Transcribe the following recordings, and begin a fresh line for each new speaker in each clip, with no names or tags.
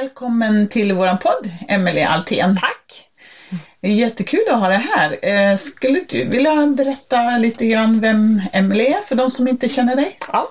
Välkommen till våran podd, Emelie Altén.
Tack!
Det är jättekul att ha dig här. Eh, Skulle du vilja berätta lite grann vem Emelie är för de som inte känner dig?
Ja.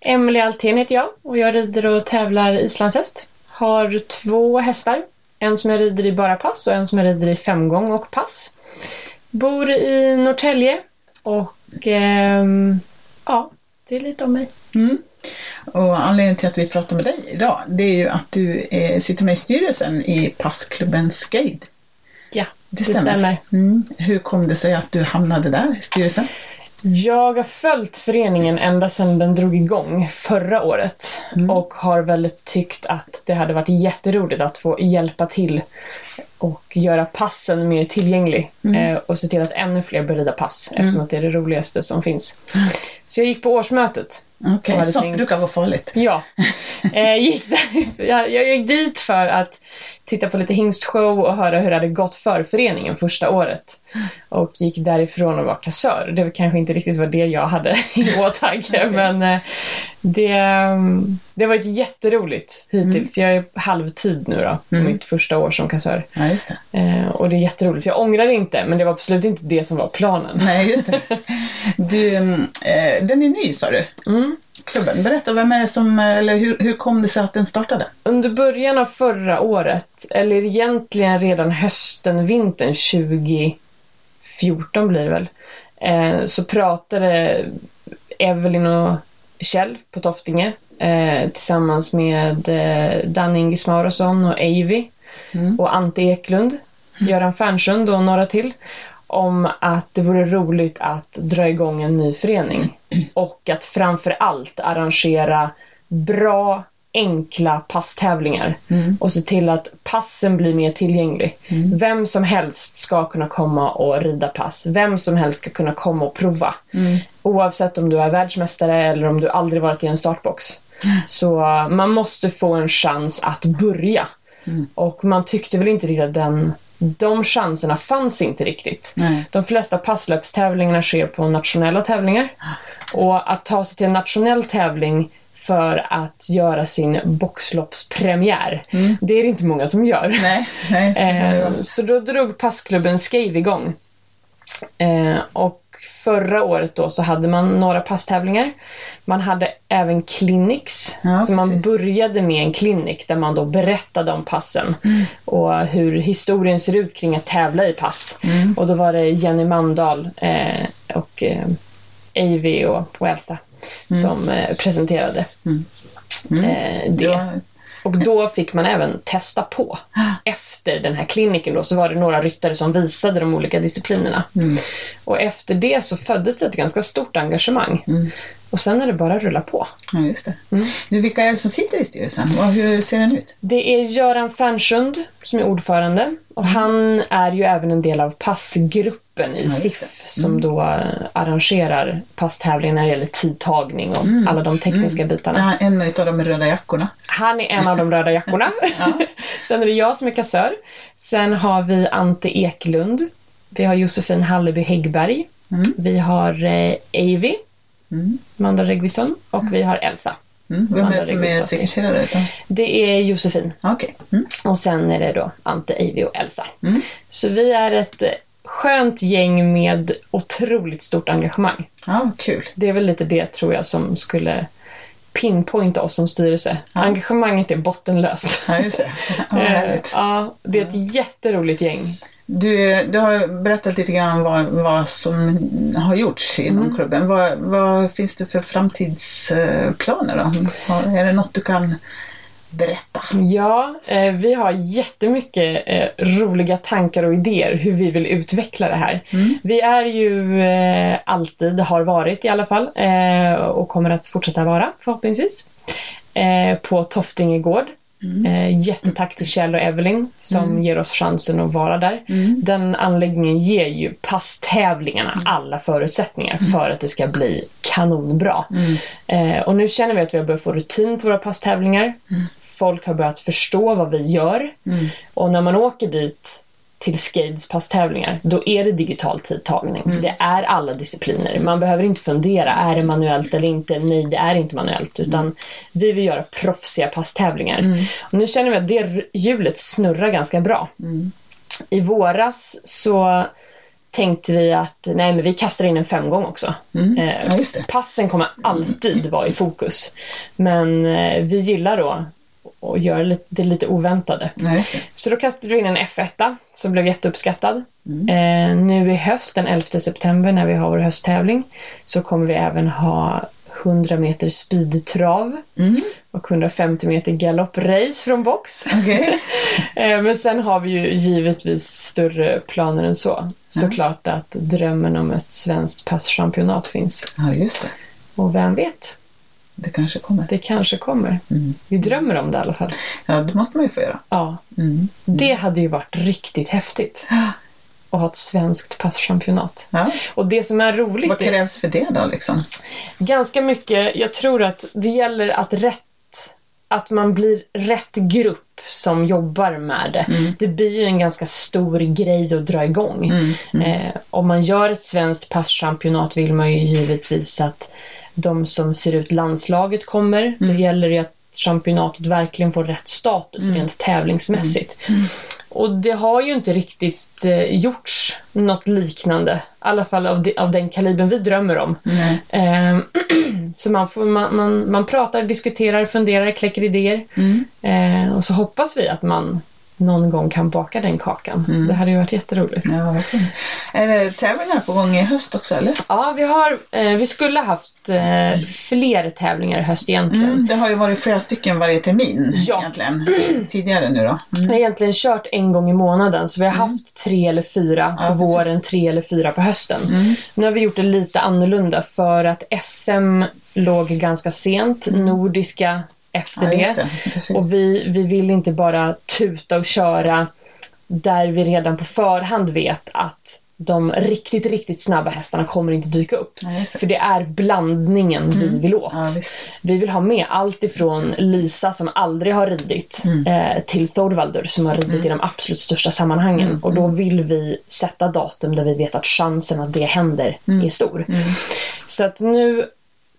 Emelie Altén heter jag och jag rider och tävlar islandshäst. Har två hästar. En som jag rider i bara pass och en som jag rider i femgång och pass. Bor i Norrtälje och ehm, ja, det är lite om mig.
Mm. Och anledningen till att vi pratar med dig idag, det är ju att du eh, sitter med i styrelsen i Passklubben Skate.
Ja,
Det
det
stämmer.
stämmer.
Mm. Hur kom det sig att du hamnade där i styrelsen?
Jag har följt föreningen ända sedan den drog igång förra året
Mm.
och har väl tyckt att det hade varit jätteroligt att få hjälpa till och göra passen mer tillgänglig
Mm.
eh, och se till att ännu fler bör rida pass eftersom att det är det roligaste som finns. Så jag gick på årsmötet.
Okej,
hade
sånt
tänkt-
brukar vara farligt.
Ja, eh, gick där, jag, jag gick dit för att titta på lite hingstshow och höra hur det hade gått för föreningen första året. Och gick därifrån och var kassör. Det var kanske inte riktigt var det jag hade i åtanke men eh, det, mm, det har varit jätteroligt hittills. Jag är halvtid nu då, på
Mm.
mitt första år som kassör.
Ja, det.
Eh, och det är jätteroligt. Så jag ångrar inte men det var absolut inte det som var planen.
Nej, just det. Du, mm, eh, den är ny sa du,
Mm.
Klubben. Berätta, vem är det som, eller hur, hur kom det sig att den startade?
Under början av förra året, eller egentligen redan hösten, vintern 2014 blir det väl, eh, så pratade Evelyn och Kjell på Toftinge eh, tillsammans med eh, Danne Ingis Maurusson och Eivy
Mm.
och Ante Eklund, Göran Färnsund och några till om att det vore roligt att dra igång en ny förening och att framför allt arrangera bra, enkla passtävlingar
Mm.
och se till att passen blir mer tillgänglig.
Mm.
Vem som helst ska kunna komma och rida pass. Vem som helst ska kunna komma och prova.
Mm.
Oavsett om du är världsmästare eller om du aldrig varit i en startbox. Så uh, man måste få en chans att börja.
Mm.
Och man tyckte väl inte riktigt den, de chanserna fanns inte riktigt.
Nej.
De flesta passlöpstävlingarna sker på nationella tävlingar. Och att ta sig till en nationell tävling för att göra sin boxloppspremiär,
Mm.
det är det inte många som gör.
Nej, nej. så.
Eh, så då drog passklubben Skave igång. Eh, och förra året då så hade man några passtävlingar. Man hade även clinics.
Ja,
så man
precis.
började med en clinic där man då berättade om passen.
Mm.
Och hur historien ser ut kring att tävla i pass.
Mm.
Och då var det Jenny Mandahl eh, och eh, Eivy och, och Elsa som eh, presenterade
Mm.
eh, det.
Var-
Och då fick man även testa på. Efter den här kliniken då så var det några ryttare som visade de olika disciplinerna.
Mm.
Och efter det så föddes det ett ganska stort engagemang.
Mm.
Och sen är det bara att rulla på.
Ja, just det.
Mm.
Du, vilka är det som sitter i styrelsen och hur ser den ut?
Det är Göran Färnsund som är ordförande. Och han är ju även en del av passgruppen i
Mm. just det.
SIF som då arrangerar passtävlingar när det gäller tidtagning och
Mm.
alla de tekniska
Mm.
bitarna.
Ja, en av de röda jackorna.
Han är en av de röda jackorna.
Ja.
Sen är det jag som är kassör. Sen har vi Ante Eklund. Vi har Josefin Halleby Häggberg.
Mm.
Vi har eh, Eivy,
Mm.
Amanda Regvidsson och vi har Elsa.
Mm. Vem är det som är sekreterare?
Det är Josefin
Okej. Mm.
och sen är det då Ante, Eivy och Elsa.
Mm.
Så vi är ett skönt gäng med otroligt stort engagemang.
Ja, kul.
Det är väl lite det tror jag som skulle pinpointa oss som styrelse.
Ja.
Engagemanget är bottenlöst.
Ja, just det. Ja,
Eh, ja, det är ett jätteroligt gäng.
Du, du har berättat lite grann vad, vad som har gjorts inom
Mm.
klubben. Vad, vad finns det för framtidsplaner då? Är det något du kan berätta?
Ja, eh, vi har jättemycket eh, roliga tankar och idéer hur vi vill utveckla det här.
Mm.
Vi är ju eh, alltid, har varit i alla fall, eh, och kommer att fortsätta vara förhoppningsvis, eh, på Toftinge gård.
Mm.
Eh, jättetack till Kjell och Evelyn som
Mm.
ger oss chansen att vara där.
Mm.
Den anläggningen ger ju passtävlingarna alla förutsättningar för att det ska bli kanonbra.
Mm.
Och nu känner vi att vi har börjat få rutin på våra passtävlingar.
Mm.
Folk har börjat förstå vad vi gör.
Mm.
Och när man åker dit till Skades passtävlingar, då är det digital tidtagning. Det är alla discipliner. Man behöver inte fundera, är det manuellt eller inte? Nej, det är inte manuellt. Utan vi vill göra proffsiga passtävlingar. Och nu känner vi att det hjulet snurrar ganska bra.
Mm.
I våras så tänkte vi att nej men vi kastar in en femgång också.
Mm.
Eh,
Ja.
Passen kommer alltid vara i fokus. Men eh, vi gillar då att göra lite, det lite oväntade.
Det.
Så då kastade vi in en F1 som blev jätteuppskattad.
Mm.
Eh, nu i höst, den 11 september när vi har vår hösttävling, så kommer vi även ha 100 meter speedtrav
Mm.
och 150 meter galopprace från box.
Okej.
Eh, Men sen har vi ju givetvis större planer än så. Såklart att drömmen om ett svenskt passchampionat finns.
Ja, just det.
Och vem vet,
Det kanske kommer.
det kanske kommer.
Mm.
Vi drömmer om det i alla fall.
Ja, det måste man ju få göra.
Ja,
Mm.
det hade ju varit riktigt häftigt att ha ett svenskt passchampionat.
Ja.
Och det som är roligt
Vad krävs för det då liksom?
ganska mycket, jag tror att det gäller att rätt att man blir rätt grupp som jobbar med det.
Mm.
Det blir ju en ganska stor grej att dra igång.
Mm. Mm.
Eh, om man gör ett svenskt passchampionat vill man ju givetvis att de som ser ut landslaget kommer. Då
Mm.
gäller det att championatet verkligen får rätt status
Mm.
rent tävlingsmässigt.
Mm.
Och det har ju inte riktigt eh, gjorts något liknande. I alla fall av, de, av den kalibern vi drömmer om. Eh, så man, får, man, man, man pratar, diskuterar, funderar, kläcker idéer.
Mm.
Eh, och så hoppas vi att man någon gång kan baka den kakan.
Mm.
Det hade ju varit jätteroligt.
Ja, verkligen. Är det tävlingar på gång i höst också eller?
Ja, vi, har, eh, vi skulle haft eh, fler tävlingar i höst egentligen.
Mm, det har ju varit flera stycken varje termin
Ja.
egentligen. Tidigare nu då.
Vi
Mm.
har egentligen kört en gång i månaden så vi har haft tre eller fyra på
Ja, precis.
våren, tre eller fyra på hösten.
Mm.
Nu har vi gjort det lite annorlunda för att SM låg ganska sent, nordiska efter
Mm. Ja,
det.
det.
Och vi, vi vill inte bara tuta och köra där vi redan på förhand vet att de riktigt, riktigt snabba hästarna kommer inte dyka upp.
Ja, det.
För det är blandningen vi vill åt.
Ja.
Vi vill ha med allt ifrån Lisa som aldrig har ridit
Mm.
eh, till Thorvaldur som har ridit i de absolut största sammanhangen.
Mm.
Och då vill vi sätta datum där vi vet att chansen att det händer
Mm.
är stor.
Mm.
Så att nu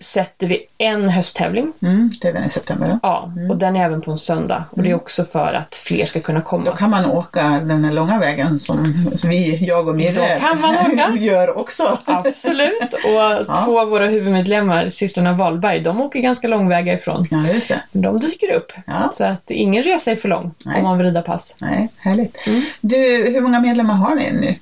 sätter vi en hösttävling.
Mm, det är den i september. Då.
Ja, och den är även på en söndag. Och det är också för att fler ska kunna
Då
komma.
kan man åka den här långa vägen som vi, jag och Mirre
Då kan man åka.
gör också.
Absolut. Och två av våra huvudmedlemmar, systrarna Wahlberg, de åker ganska långväga ifrån.
Ja, just det.
De dyker upp.
Ja.
Så att ingen resa är för lång
Nej.
om man vill rida pass.
Nej, härligt.
Mm.
Du, hur många medlemmar har ni nu?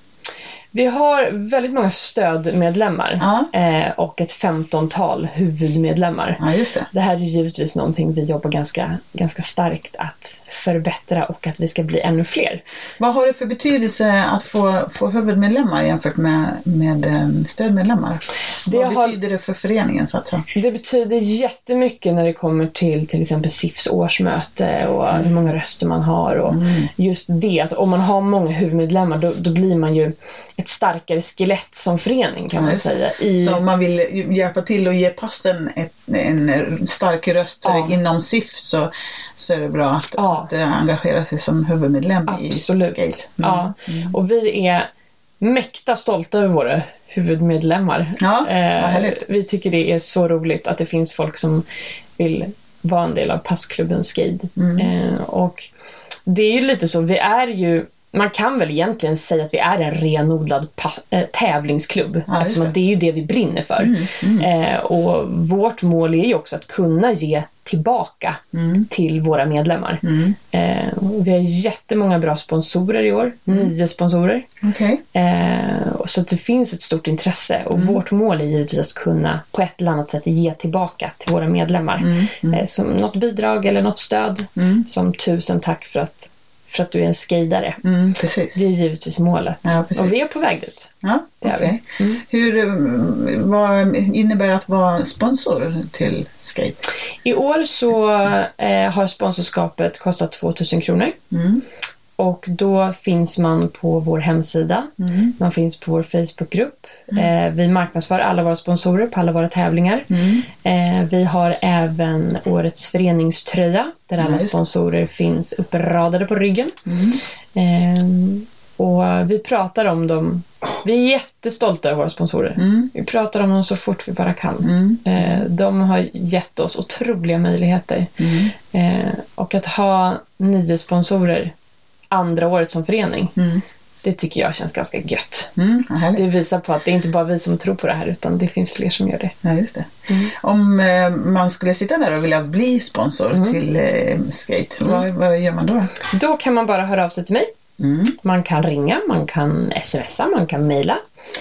Vi har väldigt många stödmedlemmar
Ja.
eh, och ett femtontal huvudmedlemmar.
Ja, just det.
Det här är givetvis någonting vi jobbar ganska, ganska starkt att förbättra och att vi ska bli ännu fler.
Vad har det för betydelse att få, få huvudmedlemmar jämfört med, med eh, stödmedlemmar?
Det
Vad
har-
betyder det för föreningen så att säga?
Det betyder jättemycket när det kommer till till exempel SIFs årsmöte och hur många röster man har. Och
Mm.
Just det att om man har många huvudmedlemmar då, då blir man ju ett starkare skelett som förening kan
Ja,
man säga. I,
Så om man vill hjälpa till och ge passen ett, en stark röst
Ja.
inom SIF så, så är det bra att,
Ja.
att engagera sig som huvudmedlem
Absolut.
i Skate.
Ja. Och vi är mäkta stolta över våra huvudmedlemmar.
Ja,
Eh, vi tycker det är så roligt att det finns folk som vill vara en del av passklubben Skade.
Mm.
Eh, och det är ju lite så, vi är ju man kan väl egentligen säga att vi är en renodlad äh, tävlingsklubb
Ja,
eftersom
det.
att det är ju det vi brinner för.
Mm, mm,
Eh, och vårt mål är ju också att kunna ge tillbaka
mm,
till våra medlemmar.
mm.
Eh, vi har jättemånga bra sponsorer i år,
Mm.
nio sponsorer.
Okej.
Eh, så det finns ett stort intresse och
Mm.
vårt mål är givetvis att kunna på ett eller annat sätt ge tillbaka till våra medlemmar.
Mm, mm,
Eh, som något bidrag eller något stöd. Som tusen tack för att, för att du är en skidare.
mm, precis.
Det är givetvis målet.
Ja,
och vi är på väg dit.
Ja,
Det är
okej.
vi. Mm.
Hur, eh, vad innebär det att vara sponsor till Skate?
I år så eh, har sponsorskapet kostat 2000 kronor.
Mm,
Och då finns man på vår hemsida.
mm,
Man finns på vår Facebookgrupp. Eh, vi marknadsför alla våra sponsorer på alla våra tävlingar.
mm.
Eh, vi har även årets föreningströja där alla
det.
sponsorer finns uppradade på ryggen.
Mm.
Eh, Och vi pratar om dem. Vi är jättestolta över våra sponsorer.
Mm.
Vi pratar om dem så fort vi bara kan.
Mm.
Eh, De har gett oss otroliga möjligheter.
Mm.
Eh, Och att ha nio sponsorer andra året som förening,
Mm.
det tycker jag känns ganska gött.
Mm.
Det visar på att det är inte bara vi som tror på det här utan det finns fler som gör det.
Ja, just det.
Mm.
Om eh, man skulle sitta där och vilja bli sponsor
Mm.
till eh, skate, vad, vad gör man då?
Då kan man bara höra av sig till mig.
Mm.
Man kan ringa, man kan smsa, man kan mejla.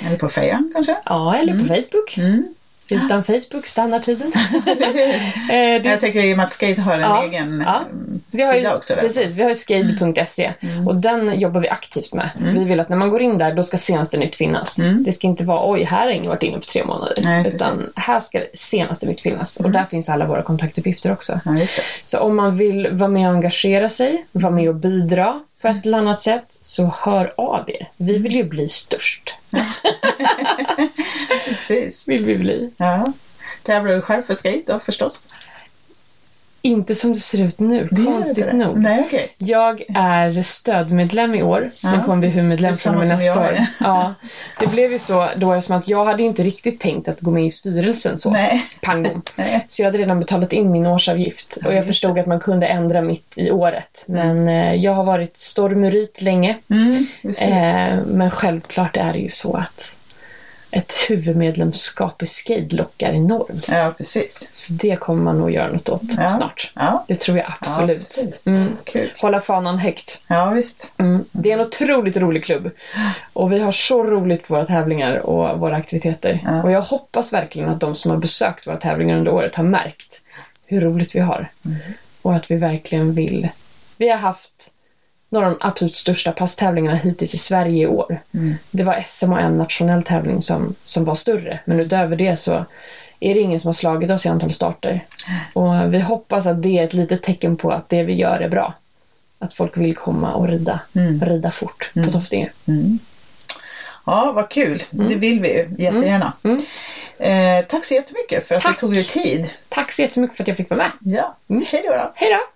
Eller på fejan kanske?
Ja, eller på Facebook.
Mm.
Utan Facebook stannar tiden. Eh, det,
Jag tänker i och med att skate har en
Ja,
egen
ja.
Mm,
vi har ju,
också. Där.
precis, vi har ju skate.se
Mm.
och den jobbar vi aktivt med.
Mm.
Vi vill att när man går in där, då ska senaste nytt finnas.
Mm.
Det ska inte vara oj, här har ingen varit inne på tre månader.
Nej, precis.
utan här ska senaste nytt finnas.
Mm.
Och där finns alla våra kontaktuppgifter också.
Ja.
Så om man vill vara med och engagera sig, vara med och bidra på ett eller annat sätt, så hör av er. Vi vill ju bli störst.
Precis.
Vill vi bli.
Ja. Tävlar du själv för skate då förstås?
Inte som det ser ut nu,
Det
konstigt nog.
Nej, okej.
Jag är stödmedlem i år,
Ja.
men kommer bli huvudmedlem från och med
som
nästa år. Ja, det blev ju så då eftersom att jag hade inte riktigt tänkt att gå med i styrelsen så.
Nej.
Pang.
Nej.
Så jag hade redan betalat in min årsavgift och jag förstod att man kunde ändra mitt i året. Men eh, jag har varit stormurit länge.
Mm.
Eh, men självklart är det ju så att ett huvudmedlemskap i skate lockar enormt.
Ja, precis.
Så det kommer man nog göra något åt
Ja.
snart.
Ja,
Det tror jag
ja
absolut.
precis.
Mm.
Kul.
Hålla fanan högt.
Ja, visst.
Mm. Det är en otroligt rolig klubb. Och vi har så roligt på våra tävlingar och våra aktiviteter.
Ja.
Och jag hoppas verkligen att de som har besökt våra tävlingar under året har märkt hur roligt vi har.
Mm.
Och att vi verkligen vill. Vi har haft några av de absolut största passtävlingarna hittills i Sverige i år.
Mm.
Det var SM och en nationell tävling som, som var större. Men utöver det så är det ingen som har slagit oss i antal starter. Och vi hoppas att det är ett litet tecken på att det vi gör är bra. Att folk vill komma och rida,
Mm.
rida fort
Mm.
på Toftinge.
Mm. Ja, vad kul. Det vill vi ju jättegärna.
Mm.
Eh, tack så jättemycket för att
Tack.
du tog dig tid.
Tack så jättemycket för att jag fick vara med.
Ja,
Mm.
hej då. då.
Hej då!